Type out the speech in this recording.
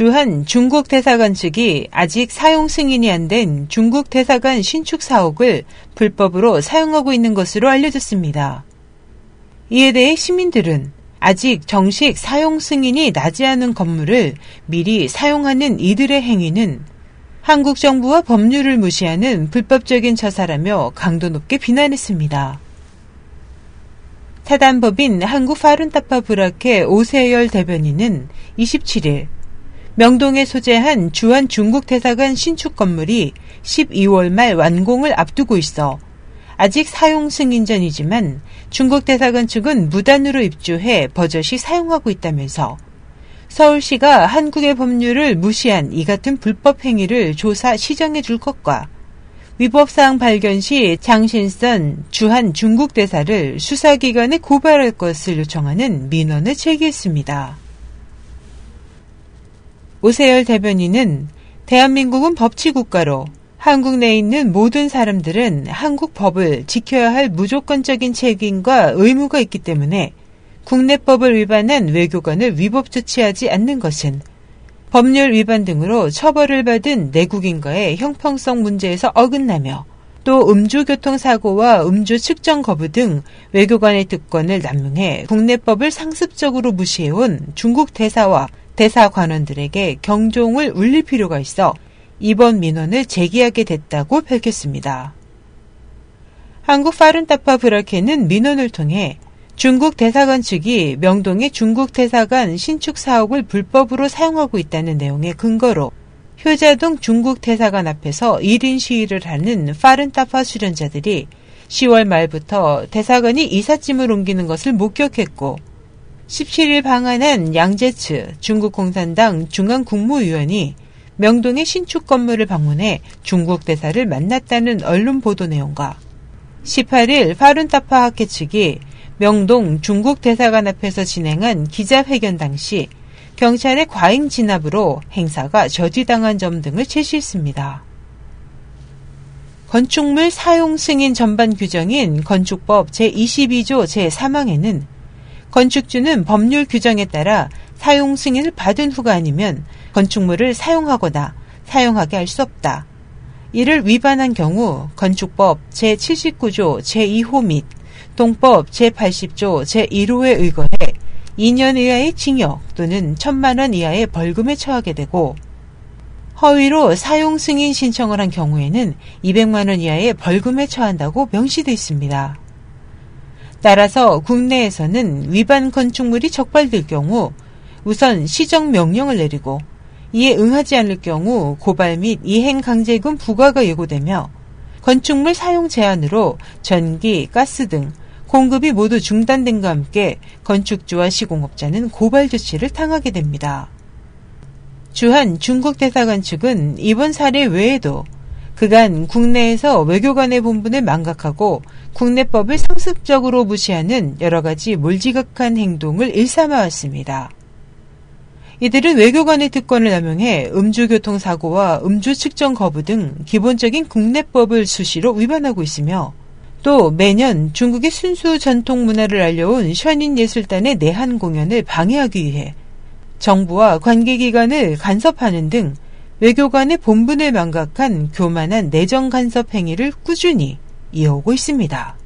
주한 중국 대사관 측이 아직 사용 승인이 안 된 중국 대사관 신축 사옥을 불법으로 사용하고 있는 것으로 알려졌습니다. 이에 대해 시민들은 아직 정식 사용 승인이 나지 않은 건물을 미리 사용하는 이들의 행위는 한국 정부와 법률을 무시하는 불법적인 처사라며 강도 높게 비난했습니다. 사단법인 한국파룬타파 브라케 오세열 대변인은 27일 명동에 소재한 주한 중국 대사관 신축 건물이 12월 말 완공을 앞두고 있어 아직 사용 승인 전이지만 중국 대사관 측은 무단으로 입주해 버젓이 사용하고 있다면서 서울시가 한국의 법률을 무시한 이 같은 불법 행위를 조사 시정해 줄 것과 위법사항 발견 시 장신선 주한 중국 대사를 수사기관에 고발할 것을 요청하는 민원을 제기했습니다. 오세열 대변인은 대한민국은 법치국가로 한국 내에 있는 모든 사람들은 한국 법을 지켜야 할 무조건적인 책임과 의무가 있기 때문에 국내법을 위반한 외교관을 위법 조치하지 않는 것은 법률 위반 등으로 처벌을 받은 내국인과의 형평성 문제에서 어긋나며 또 음주교통사고와 음주 측정 거부 등 외교관의 특권을 남용해 국내법을 상습적으로 무시해온 중국 대사와 대사관원들에게 경종을 울릴 필요가 있어 이번 민원을 제기하게 됐다고 밝혔습니다. 한국 파른타파 브라케는 민원을 통해 중국 대사관 측이 명동의 중국 대사관 신축 사옥을 불법으로 사용하고 있다는 내용의 근거로 효자동 중국 대사관 앞에서 1인 시위를 하는 파른타파 수련자들이 10월 말부터 대사관이 이삿짐을 옮기는 것을 목격했고 17일 방한한 양재츠 중국 공산당 중앙 국무위원이 명동의 신축 건물을 방문해 중국 대사를 만났다는 언론 보도 내용과 18일 파룬타파 학회 측이 명동 중국 대사관 앞에서 진행한 기자회견 당시 경찰의 과잉 진압으로 행사가 저지당한 점 등을 제시했습니다. 건축물 사용 승인 전반 규정인 건축법 제22조 제3항에는 건축주는 법률 규정에 따라 사용 승인을 받은 후가 아니면 건축물을 사용하거나 사용하게 할 수 없다. 이를 위반한 경우 건축법 제79조 제2호 및 동법 제80조 제1호에 의거해 2년 이하의 징역 또는 1천만 원 이하의 벌금에 처하게 되고 허위로 사용 승인 신청을 한 경우에는 200만 원 이하의 벌금에 처한다고 명시되어 있습니다. 따라서 국내에서는 위반 건축물이 적발될 경우 우선 시정 명령을 내리고 이에 응하지 않을 경우 고발 및 이행 강제금 부과가 예고되며 건축물 사용 제한으로 전기, 가스 등 공급이 모두 중단된과 함께 건축주와 시공업자는 고발 조치를 당하게 됩니다. 주한 중국 대사관 측은 이번 사례 외에도 그간 국내에서 외교관의 본분을 망각하고 국내법을 상습적으로 무시하는 여러 가지 몰지각한 행동을 일삼아왔습니다. 이들은 외교관의 특권을 남용해 음주교통 사고와 음주 측정 거부 등 기본적인 국내법을 수시로 위반하고 있으며 또 매년 중국의 순수 전통 문화를 알려온 션인 예술단의 내한 공연을 방해하기 위해 정부와 관계기관을 간섭하는 등 외교관의 본분을 망각한 교만한 내정 간섭 행위를 꾸준히 이어오고 있습니다.